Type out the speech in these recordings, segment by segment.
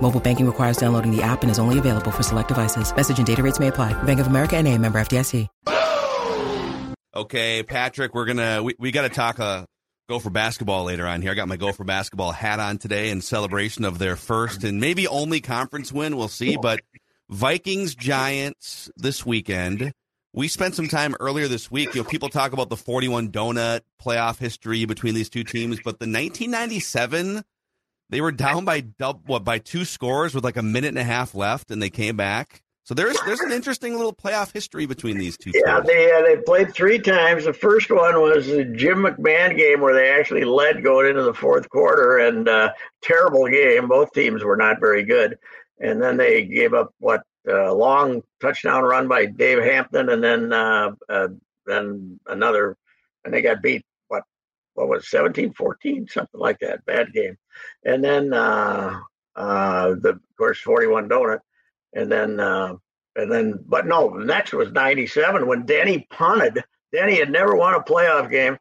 Mobile banking requires downloading the app and is only available for select devices. Message and data rates may apply. Bank of America and a member FDIC. Okay, Patrick, we're gonna we, we got to talk uh, go for basketball later on here. I got my go for basketball hat on today in celebration of their first and maybe only conference win. We'll see, but Vikings Giants this weekend. We spent some time earlier this week. You know, people talk about the 41 donut playoff history between these two teams, but the 1997 they were down by double, what by two scores with like a minute and a half left, and they came back. So there's there's an interesting little playoff history between these two. Yeah, teams. they uh, they played three times. The first one was the Jim McMahon game where they actually led going into the fourth quarter, and uh, terrible game. Both teams were not very good, and then they gave up what a uh, long touchdown run by Dave Hampton, and then uh, uh, then another, and they got beat. What what was 17-14, something like that. Bad game, and then uh, uh, the of course forty one donut and then uh, and then but no, next was '97 when Denny punted. Denny had never won a playoff game,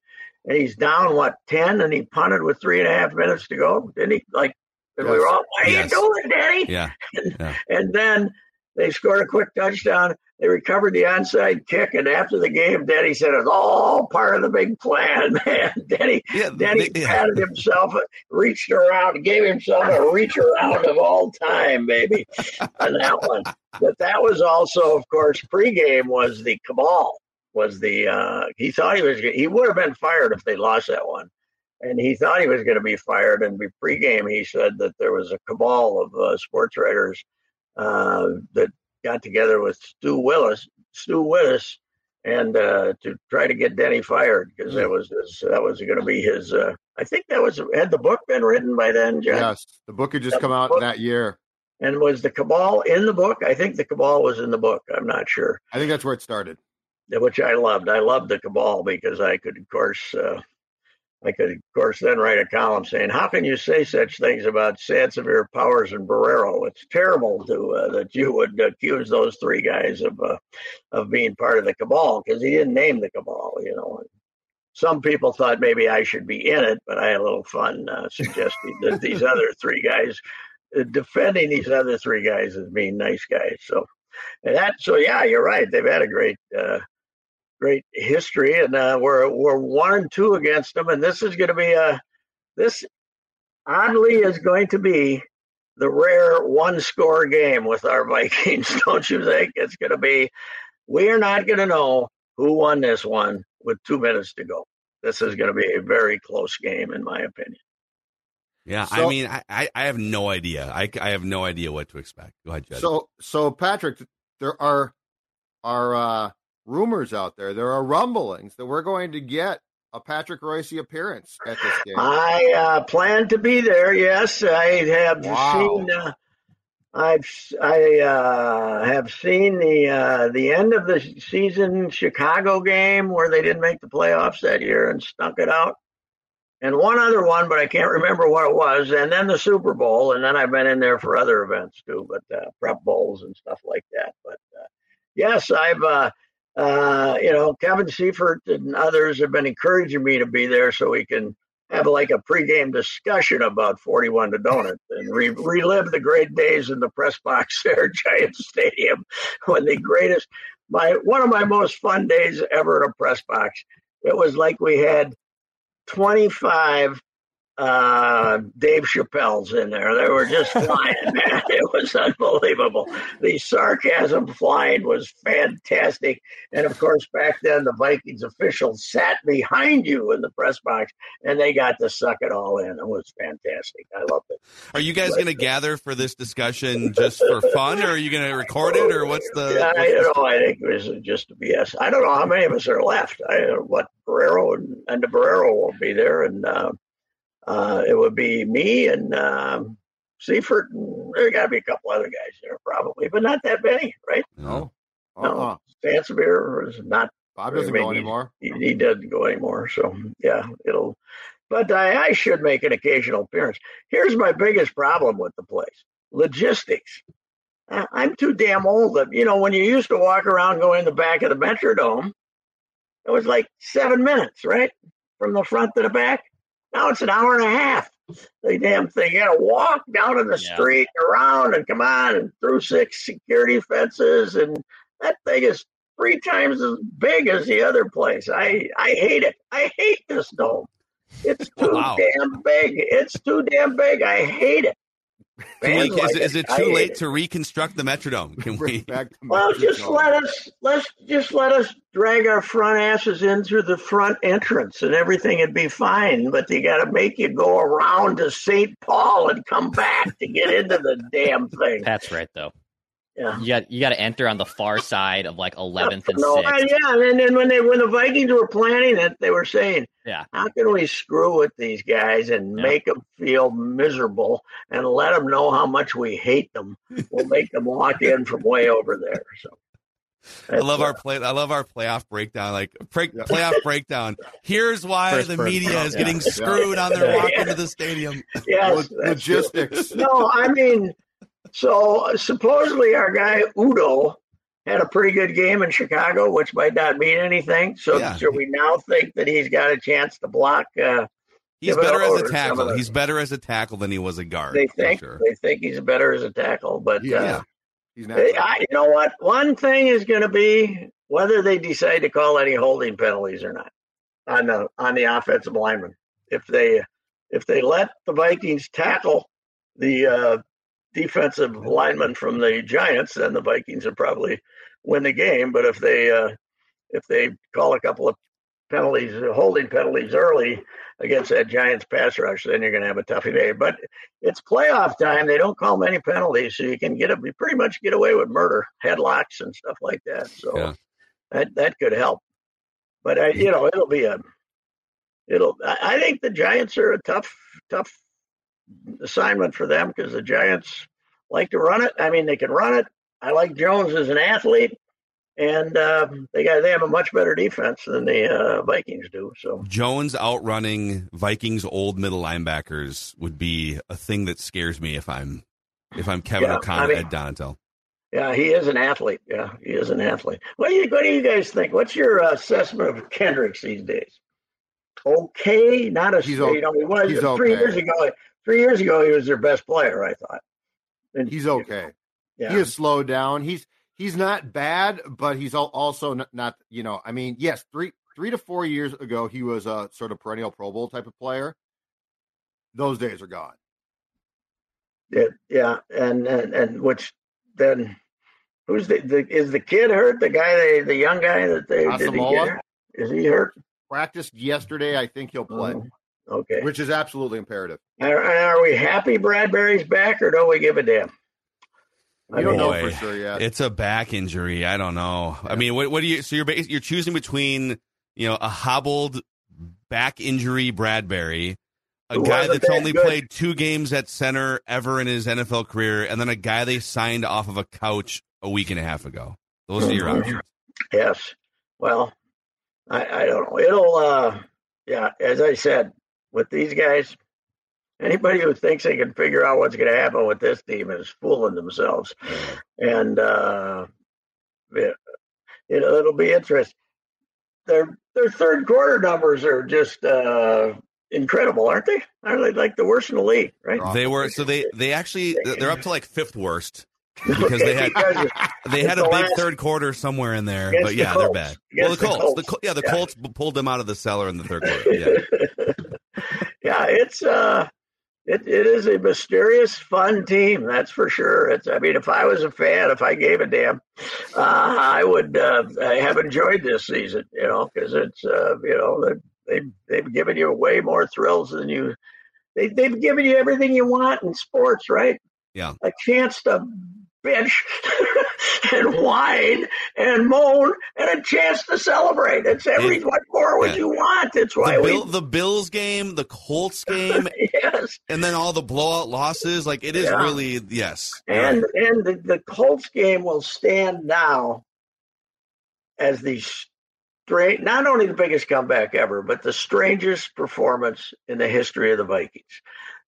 and he's down what ten, and he punted with three and a half minutes to go. Didn't he? Like, and we were all, "What are Yes. you doing, Denny?" Yeah. And, Yeah. and then they scored a quick touchdown. They recovered the onside kick, and after the game, Denny said it's all part of the big plan, man. Denny, Yeah, Denny yeah. patted himself, reached around, gave himself a reach around of all time, baby, on that one. But that was also, of course, pregame was the cabal. Was the uh, he thought he was he would have been fired if they lost that one, and he thought he was going to be fired. And pregame, he said that there was a cabal of uh, sports writers uh, that got together with Stu Willis, Stu Willis, and uh, to try to get Denny fired because that was his, that was going to be his. Uh, I think that was had the book been written by then, John. Yes, the book had just That come out book- that year. And was the cabal in the book? I think the cabal was in the book. I'm not sure, I think that's where it started. which I loved. I loved the cabal because I could, of course, uh, I could, of course, then write a column saying, "How can you say such things about Sansevere, Powers, and Barreiro? It's terrible to uh, that you would accuse those three guys of uh, of being part of the cabal because he didn't name the cabal, you know." Some people thought maybe I should be in it, but I had a little fun uh, suggesting that these other three guys uh, defending these other three guys as being nice guys. So and that, so yeah, you're right. They've had a great, uh, great history, and uh, we're we're one and two against them, and this is going to be a this oddly is going to be the rare one score game with our Vikings. Don't you think it's going to be? We are not going to know who won this one with two minutes to go. This is going to be a very close game, in my opinion. Yeah, I mean, I, I, I have no idea. I, I have no idea what to expect. Go ahead, Jed. So, so Patrick, there are are uh, rumors out there. There are rumblings that we're going to get a Patrick Reusse appearance at this game. I uh, plan to be there. Yes, I have Wow. seen. Uh, I've I uh, have seen the uh, the end of the season Chicago game where they didn't make the playoffs that year and stunk it out, and one other one, but I can't remember what it was. And then the Super Bowl, and then I've been in there for other events too, but uh, prep bowls and stuff like that. But uh, yes, I've. Uh, you know, Kevin Seifert and others have been encouraging me to be there so we can have like a pregame discussion about 41 to Donut and re- relive the great days in the press box there Giant Stadium when the greatest, my one of my most fun days ever in a press box. It was like we had 25 uh, Dave Chappelle's in there. They were just flying, man. It was unbelievable. The sarcasm flying was fantastic. And of course, back then, the Vikings officials sat behind you in the press box and they got to suck it all in. It was fantastic. I loved it. Are you guys going to gather for this discussion just for fun, or are you going to record it, or what's the? Yeah, what's I, you the- know, I think it was just a BS. I don't know how many of us are left. I don't know what Barreiro and, and the Barreiro will be there, and uh, uh, it would be me and um, Seifert, and there got to be a couple other guys there probably, but not that many, right? No. Uh-uh. No, Sansevere is not. Bob doesn't go anymore. He, he doesn't go anymore, so yeah, it'll. But I, I should make an occasional appearance. Here's my biggest problem with the place: logistics. I- I'm too damn old. That, you know, when you used to walk around going in the back of the Metrodome, it was like seven minutes, right, from the front to the back. Now it's an hour and a half. The damn thing. You got to walk down to the Yeah. street, around, and come on, and through six security fences, and that thing is three times as big as the other place. I I hate it. I hate this dome. It's too Wow. damn big. It's too damn big. I hate it. Can we, like is, is it too late it. to reconstruct the Metrodome? Can we? it back Well, just let us let's just let us drag our front asses in through the front entrance, and everything would be fine. But they got to make you go around to St. Paul and come back to get into the damn thing. That's right though. Yeah. You got you got to enter on the far side of like 11th and No, 6th. Yeah, and then when they when the Vikings were planning it, they were saying, Yeah. how can we screw with these guys and Yeah. make them feel miserable and let them know how much we hate them? We'll make them walk in from way over there." So I love that's, our play. I love our playoff breakdown. Like break, Yeah. playoff breakdown. Here's why First the person. media is getting Yeah. screwed on their walk Yeah. into the stadium. yes, Lo- true. logistics. no, I mean, so supposedly our guy Udoh had a pretty good game in Chicago, which might not mean anything. So Yeah. should we now think that he's got a chance to block? Uh, He's better as a tackle. He's better as a tackle than he was a guard. they think sure. they think he's better as a tackle, but Yeah. uh, He's not. Hey, I, you know what? One thing is going to be whether they decide to call any holding penalties or not on the on the offensive lineman. If they if they let the Vikings tackle the uh, defensive lineman from the Giants, then the Vikings will probably win the game. But if they uh, if they call a couple of penalties, holding penalties early against that Giants pass rush, then you're going to have a tough day. But it's playoff time. They don't call many penalties, so you can get a, you pretty much get away with murder, headlocks and stuff like that. So Yeah. that that could help. But I, you know, it'll be a, it'll. I think the Giants are a tough, tough assignment for them because the Giants like to run it. I mean, they can run it. I like Jones as an athlete, and uh, they got they have a much better defense than the uh, Vikings do. So Jones outrunning Vikings old middle linebackers would be a thing that scares me if I'm if I'm Kevin Yeah, O'Connell I mean- Ed Donatell. yeah, he is an athlete. Yeah, he is an athlete. What do you What do you guys think? What's your uh, assessment of Kendricks these days? Okay, not a He's you know he was he's three okay. years ago. Three years ago, he was their best player. I thought. And, He's okay. Yeah. He has slowed down. He's he's not bad, but he's also not, not you know. I mean, yes, three three to four years ago, he was a sort of perennial Pro Bowl type of player. Those days are gone. Yeah, yeah, and and and which then who's the, the is the kid hurt? The guy they the young guy that they did he get hurt? Is he hurt? Practiced yesterday. I think he'll play, Oh, okay. which is absolutely imperative. Are, are we happy Bradbury's back, or don't we give a damn? I don't know for sure yet. It's a back injury. I don't know. I mean, what, what do you? So you're you're choosing between you know a hobbled back injury Bradbury, a Who guy that's that only good. played two games at center ever in his NFL career, and then a guy they signed off of a couch a week and a half ago. Those are your Mhm. options. Yes. Well, I, I don't know. It'll, uh, yeah, as I said, with these guys, anybody who thinks they can figure out what's going to happen with this team is fooling themselves. And, uh, it, it, it'll be interesting. Their, their third quarter numbers are just, uh, incredible, aren't they? Aren't they like the worst in the league, right? They were so they they actually they're up to like fifth worst because they had they had a the big last- third quarter somewhere in there, Against but the yeah, they're Colts. bad. Well, the Against the Colts, Colts. the yeah, the Yeah. Colts pulled them out of the cellar in the third quarter. Yeah. yeah, it's uh, it, it is a mysterious, fun team. That's for sure. It's. I mean, if I was a fan, if I gave a damn, uh, I would uh, have enjoyed this season. You know, because it's uh, you know they they've given you way more thrills than you. They they've given you everything you want in sports, right? Yeah. A chance to bitch and whine and moan and a chance to celebrate. It's every what more would yeah. you want? It's why the, we the Bills game, the Colts game, yes. and then all the blowout losses. Like it is Yeah. really yes. And Right. and the, the Colts game will stand now as the straight not only the biggest comeback ever, but the strangest performance in the history of the Vikings.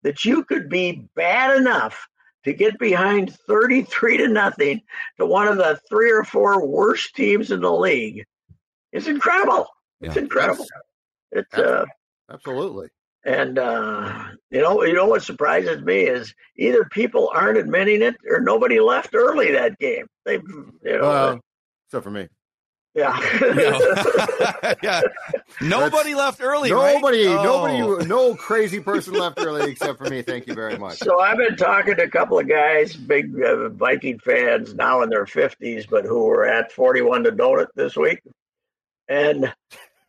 That you could be bad enough to get behind 33 to nothing to one of the three or four worst teams in the league is incredible. It's Yeah. incredible. It's uh Absolutely. and uh, you know, you know what surprises me is either people aren't admitting it or nobody left early that game. They, you know, Uh, except for me. Yeah. Yeah. yeah. Nobody left early. right? Nobody, Oh. nobody, no crazy person left early except for me. Thank you very much. so I've been talking to a couple of guys, big uh, Viking fans, now in their fifties, but who were at forty-one to donut this week, and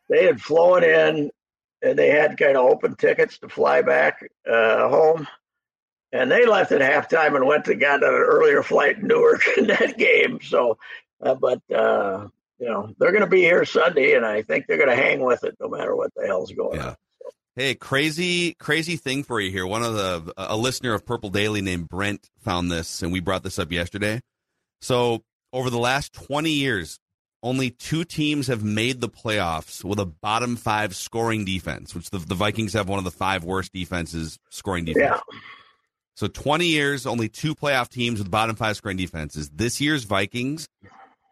they had flown in, and they had kind of open tickets to fly back uh, home. and they left at halftime and went to got an earlier flight in Newark in that game. So, uh, but uh, you know they're going to be here Sunday, and I think they're going to hang with it no matter what the hell's going Yeah. on. Hey, crazy, crazy thing for you here. One of the a listener of Purple Daily named Brent found this, and we brought this up yesterday. So, over the last twenty years, only two teams have made the playoffs with a bottom five scoring defense, which the, the Vikings have one of the five worst defenses scoring defense. Yeah, So, twenty years, only two playoff teams with bottom five scoring defenses. This year's Vikings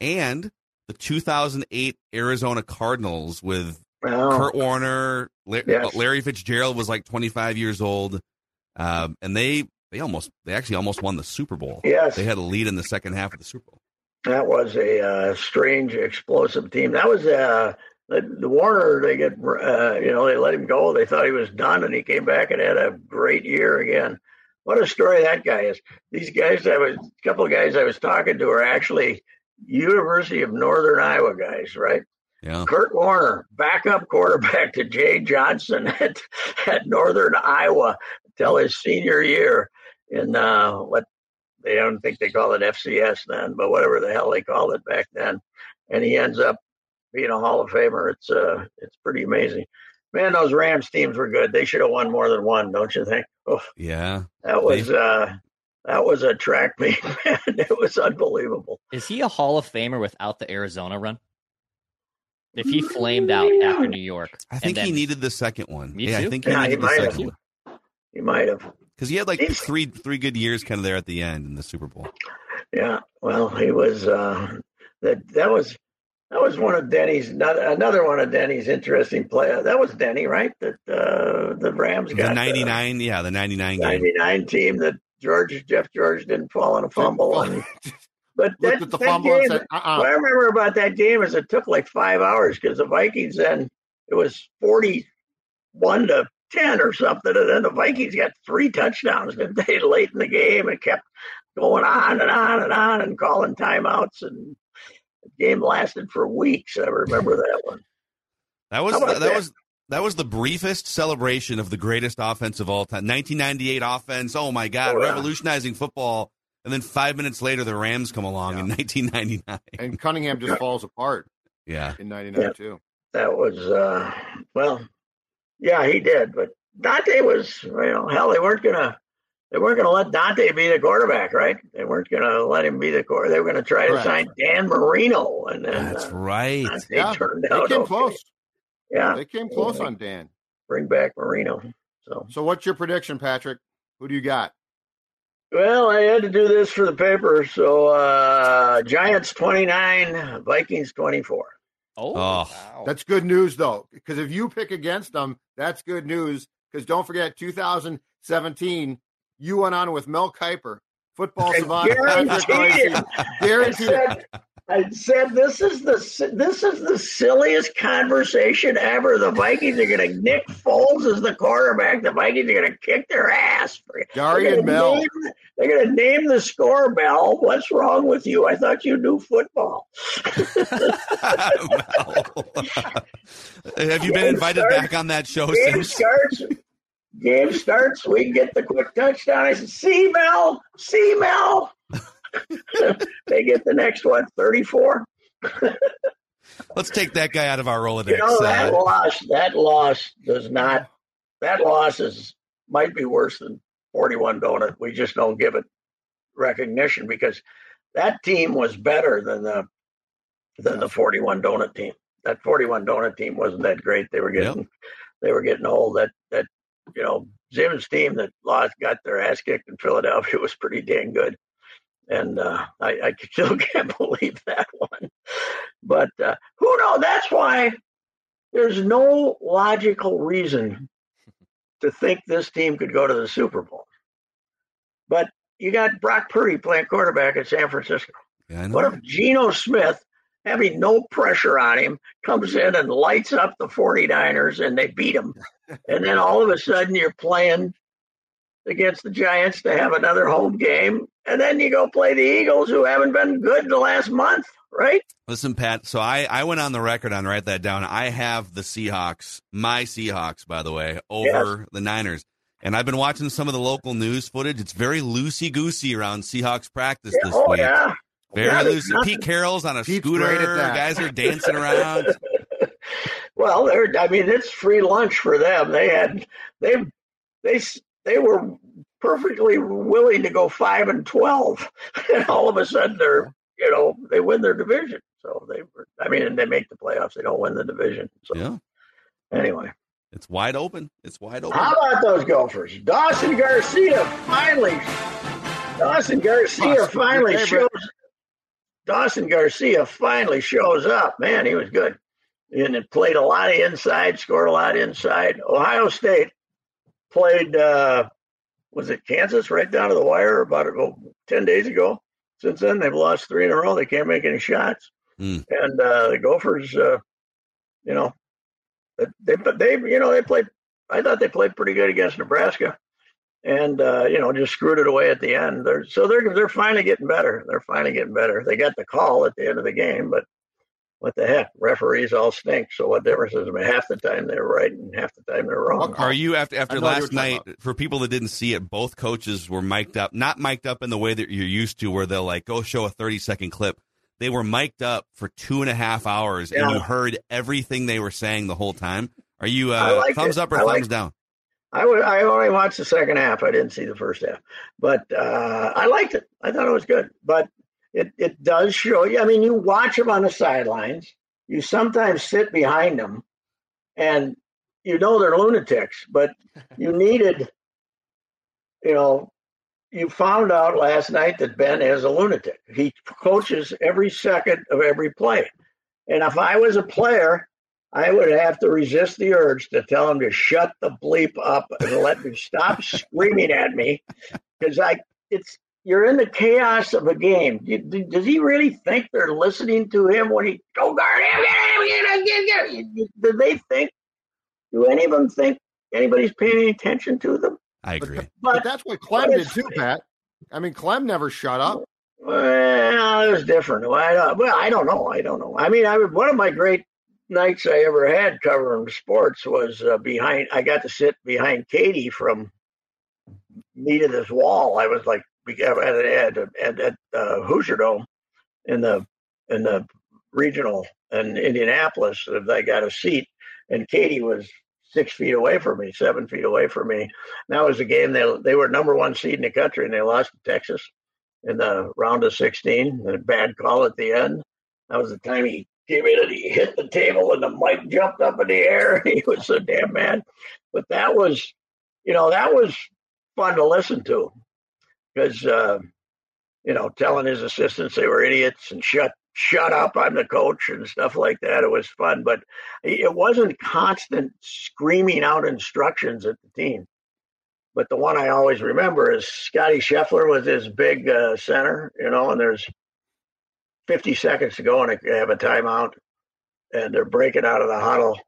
and the 2008 Arizona Cardinals with Kurt Warner, La- Yes. Larry Fitzgerald was like 25 years old, um, and they they almost they actually almost won the Super Bowl. yes, They had a lead in the second half of the Super Bowl. that was a uh, strange, explosive team. That was uh, the, the Warner. They get uh, you know they let him go. They thought he was done, and he came back and had a great year again. What a story that guy is. These guys, I was a couple of guys I was talking to are actually University of Northern Iowa guys, right? Yeah, Kurt Warner, backup quarterback to Jay Johnson at, at Northern Iowa till his senior year in uh, what they don't think they call it FCS then, but whatever the hell they called it back then. And he ends up being a Hall of Famer. It's uh, it's pretty amazing. Man, those Rams teams were good. They should have won more than one, don't you think? Oh, yeah. that was uh, that was a track meet, man. It was unbelievable. Is he a Hall of Famer without the Arizona run? If he flamed out after New York, I and think he needed the second one. Me yeah, I think he Yeah, he the might have. one He might have. because he had like He's- three three good years kind of there at the end in the Super Bowl. Yeah, well, he was uh, that. That was that was one of Denny's another, another one of Denny's interesting play. That was Denny, right? That uh, the Rams got The 99, yeah, the 99 ninety nine team that George Jeff George didn't fall on a fumble. And, but that, the that fumble game, said, uh what I remember about that game is it took like five hours because the Vikings then it was forty one to ten or something, and then the Vikings got three touchdowns that day late in the game and kept going on and on and on and calling timeouts and the game lasted for weeks. I remember that one. That was that, that? was that was the briefest celebration of the greatest offense of all time. 1998 offense. Oh my God, Oh, yeah. revolutionizing football. And then five minutes later, the Rams come along in 1999. And Cunningham just falls apart Yeah, in '99 Yeah. too. That was uh well, yeah, he did, but Daunte was you know hell they weren't gonna. They weren't going to let Daunte be the quarterback, right? They weren't going to let him be the quarterback. They were going to try to Correct. sign Dan Marino, and then that's uh, right. Daunte Yeah, turned They out came okay. close. Yeah, They came close on Dan. bring back Marino. So, So, what's your prediction, Patrick? Who do you got? well, I had to do this for the paper. So, uh, Giants twenty nine, Vikings twenty four. Oh, Oh. wow. That's good news, though, because if you pick against them, that's good news. Because don't forget, 2017, you went on with Mel Kiper, football savant, Patrick Guaranteed. Dicey. I it. said, I said this is the this is the silliest conversation ever. The Vikings are going to Nick Foles as the quarterback. The Vikings are going to kick their ass. Darian Bell. they're going to name the score bell. What's wrong with you? I thought you knew football. Have you been invited starts, back on that show game since? Starts, game starts. We get the quick touchdown. I said, "See Mel, see Mel." They get the next one, 34. Let's take that guy out of our Rolodex. You know, that uh, loss, that loss does not, that loss is, might be worse than 41 donut. We just don't give it recognition because that team was better than the, than the 41 donut team. That 41 donut team wasn't that great. They were getting, yep. they were getting old. That, that, you know, Zim's team that lost, got their ass kicked in Philadelphia was pretty dang good and uh, I, I, still can't believe that one. But uh, who knows? That's why there's no logical reason to think this team could go to the Super Bowl. But you got Brock Purdy playing quarterback at San Francisco. Yeah, what if Geno Smith, having no pressure on him, comes in and lights up the 49ers and they beat them? and then all of a sudden you're playing against the Giants to have another home game, and then you go play the Eagles, who haven't been good the last month, right? Listen, Pat. So I I went on the record on write that down. I have the Seahawks, my Seahawks, by the way, over yes. the Niners. And I've been watching some of the local news footage. It's very loosey goosey around Seahawks practice yeah, this oh, week. Yeah. Very yeah, loosey. Pete Carroll's on a Pete's scooter. Guys are dancing around. well, they're. I mean, it's free lunch for them. They had they they they were perfectly willing to go five and twelve, and all of a sudden they're you know they win their division. So they were. I mean, and they make the playoffs. They don't win the division. So yeah. Anyway, it's wide open. It's wide open. How about those Gophers? Dawson Garcia finally. Dawson Garcia finally shows. Dawson Garcia finally shows up. Man, he was good. And it played a lot of inside, scored a lot inside. Ohio State played uh, was it Kansas right down to the wire about oh, 10 days ago. Since then, they've lost three in a row. They can't make any shots. Mm. And uh, the Gophers, uh, you know, they, but they, you know, they played. I thought they played pretty good against Nebraska, and uh, you know, just screwed it away at the end. They're, so they're they're finally getting better. They're finally getting better. They got the call at the end of the game, but what the heck? Referees all stink. So what difference is it? Half the time they're right and half the time they're wrong. Are you after after last night? For people that didn't see it, both coaches were mic'd up. Not mic'd up in the way that you're used to, where they'll like go show a 30 second clip. They were mic'd up for two and a half hours, yeah. and you heard everything they were saying the whole time. Are you uh, thumbs it. up or thumbs down? I would. I only watched the second half. I didn't see the first half, but uh, I liked it. I thought it was good. But it, it does show you. I mean, you watch them on the sidelines. You sometimes sit behind them, and you know they're lunatics, but you needed, you know, you found out last night that Ben is a lunatic. He coaches every second of every play. And if I was a player, I would have to resist the urge to tell him to shut the bleep up and let me stop screaming at me because I it's you're in the chaos of a game. Does he really think they're listening to him when he go guard him? Do they think? Do any of them think anybody's paying any attention to them? I agree. But, but that's what Clem did too, Pat. I mean, Clem never shut up. Well, it was different. Well, I, well, I don't know. I don't know. I mean, I one of my great nights I ever had covering sports was uh, behind. I got to sit behind Keady from me to this wall. I was like at at, at, at uh, Hoosier Dome in the in the regional in Indianapolis. I got a seat, and Keady was six feet away from me, seven feet away from me. That was a game they they were number one seed in the country, and they lost to Texas in the round of sixteen. And A bad call at the end. That was the time he came in and he hit the table, and the mic jumped up in the air. He was so damn mad. But that was, you know, that was fun to listen to because uh, you know telling his assistants they were idiots and shut shut up I'm the coach and stuff like that. It was fun, but it wasn't constant screaming out instructions at the team. But the one I always remember is Scotty Scheffler was his big uh, center, you know, and there's 50 seconds to go and they have a timeout, and they're breaking out of the huddle,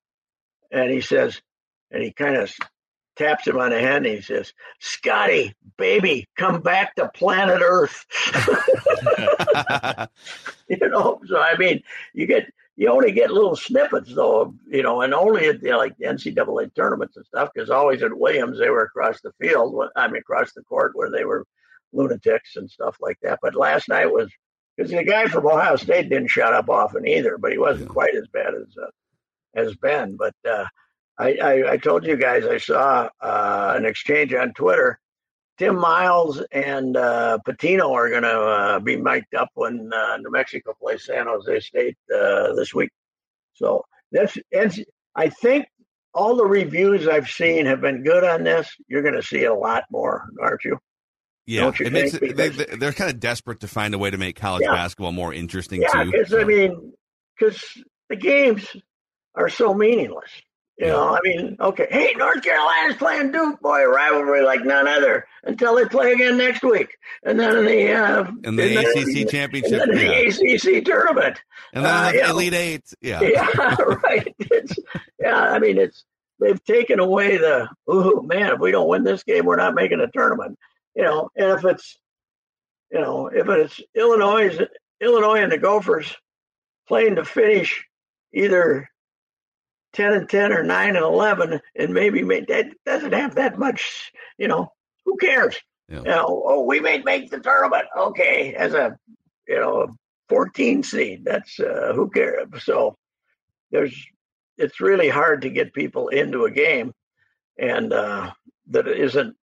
and he says, and he kind of taps him on the hand and he says, Scotty, baby, come back to planet Earth. you know, so I mean, you get you only get little snippets though, you know, and only at the, like the NCAA tournaments and stuff, because always at Williams they were across the field, I mean across the court where they were lunatics and stuff like that. But last night was because the guy from Ohio State didn't shut up often either, but he wasn't quite as bad as uh, as Ben. But uh, I, I, I, told you guys I saw uh, an exchange on Twitter. Tim Miles and uh, Pitino are going to uh, be mic'd up when uh, New Mexico plays San Jose State uh, this week. So that's, that's, I think all the reviews I've seen have been good on this. You're going to see a lot more, aren't you? Yeah, it makes it, they, they're kind of desperate to find a way to make college yeah. basketball more interesting yeah, too. because so. I mean, because the games are so meaningless. You know, I mean, okay, hey, North Carolina's playing Duke, boy, rivalry like none other until they play again next week, and then in the uh, in the ACC championship, and yeah. the ACC tournament, and then uh, the Elite Eight, yeah, yeah, right. It's, yeah, I mean, it's they've taken away the oh man, if we don't win this game, we're not making a tournament. You know, and if it's you know, if it's Illinois, Illinois and the Gophers playing to finish either 10 and 10 or 9 and 11 and maybe make, that doesn't have that much, you know, who cares? Yeah. You know, oh, we may make the tournament. Okay. As a, you know, a 14 seed, that's uh, who cares? So there's, it's really hard to get people into a game and uh, that isn't,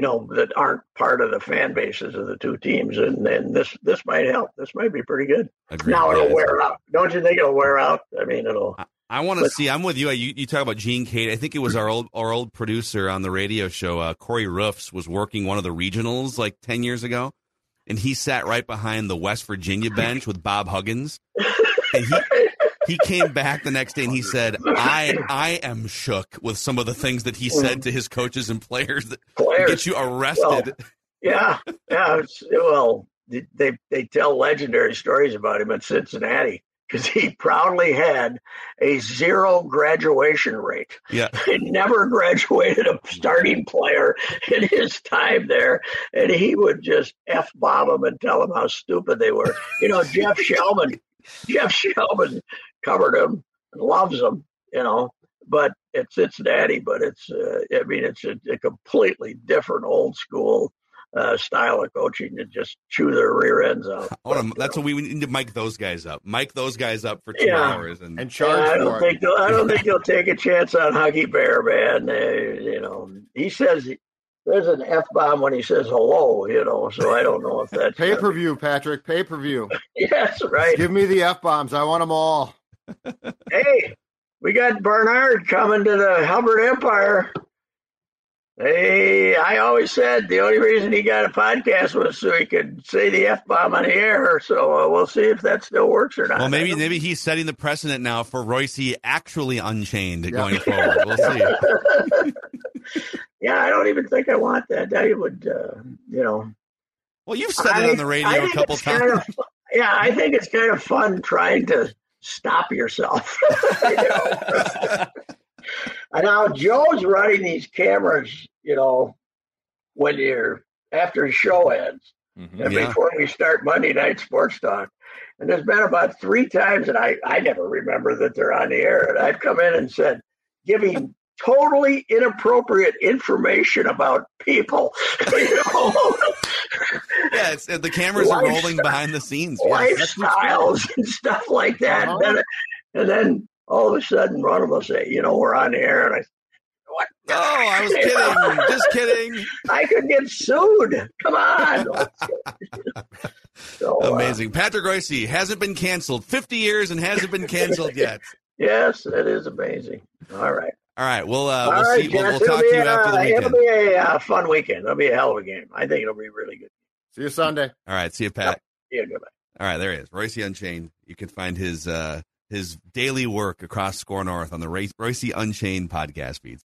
you know, that aren't part of the fan bases of the two teams. And, and this, this might help. This might be pretty good. Agreed. Now it'll yeah, wear out. Don't you think it'll wear out? I mean, it'll. I want to see. I'm with you. you. You talk about Gene Keady. I think it was our old our old producer on the radio show, uh, Corey Roofs, was working one of the regionals like ten years ago, and he sat right behind the West Virginia bench with Bob Huggins. And he, he came back the next day and he said, "I I am shook with some of the things that he said to his coaches and players that players. get you arrested." Well, yeah, yeah. well, they they tell legendary stories about him at Cincinnati because he proudly had a zero graduation rate. Yeah. He never graduated a starting player in his time there. And he would just F bomb them and tell them how stupid they were. You know, Jeff Shellman, Jeff Shellman covered him and loves him, you know, but it's Cincinnati, but it's, uh, I mean, it's a, a completely different old school uh, style of coaching to just chew their rear ends out. But, that's what we need to mic those guys up. Mic those guys up for two yeah. hours and, and charge. Yeah, I don't think I don't think he'll take a chance on Huggy Bear, man. Uh, you know, he says there's an f bomb when he says hello. You know, so I don't know if that's pay per view, Patrick. Pay per view. yes, right. Give me the f bombs. I want them all. Hey, we got Bernard coming to the Hubbard Empire. Hey, I always said the only reason he got a podcast was so he could say the f bomb on the air. So uh, we'll see if that still works or not. Well, maybe maybe he's setting the precedent now for Reusse actually unchained yeah. going forward. We'll see. yeah, I don't even think I want that. I would, uh, you know. Well, you've said I, it on the radio a couple times. Kind of, yeah, I think it's kind of fun trying to stop yourself. you know? And now Joe's running these cameras, you know, when you're after the show ends mm-hmm, and yeah. before we start Monday night sports talk. And there's been about three times that I, I never remember that they're on the air. And I've come in and said, giving totally inappropriate information about people. You know? yeah, it's, the cameras are rolling behind the scenes. Lifestyles and stuff like that. Uh-huh. And, then, and then all of a sudden one of them will say, you know, we're on the air. And I what? No, I was kidding. Just kidding. I could get sued. Come on. so, uh, Amazing. Uh, Patrick Reusse hasn't been canceled 50 years and hasn't been canceled yet. yes, it is amazing. All right. All right. We'll, uh, we'll, right, see, we'll, we'll talk to you after the weekend. It'll be a uh, fun weekend. It'll be a hell of a game. I think it'll be really good. See you Sunday. All right. See you, Pat. Yeah, goodbye. All right. There he is. Reusse Unchained. You can find his uh, his daily work across SKOR North on the Reusse Unchained podcast feeds.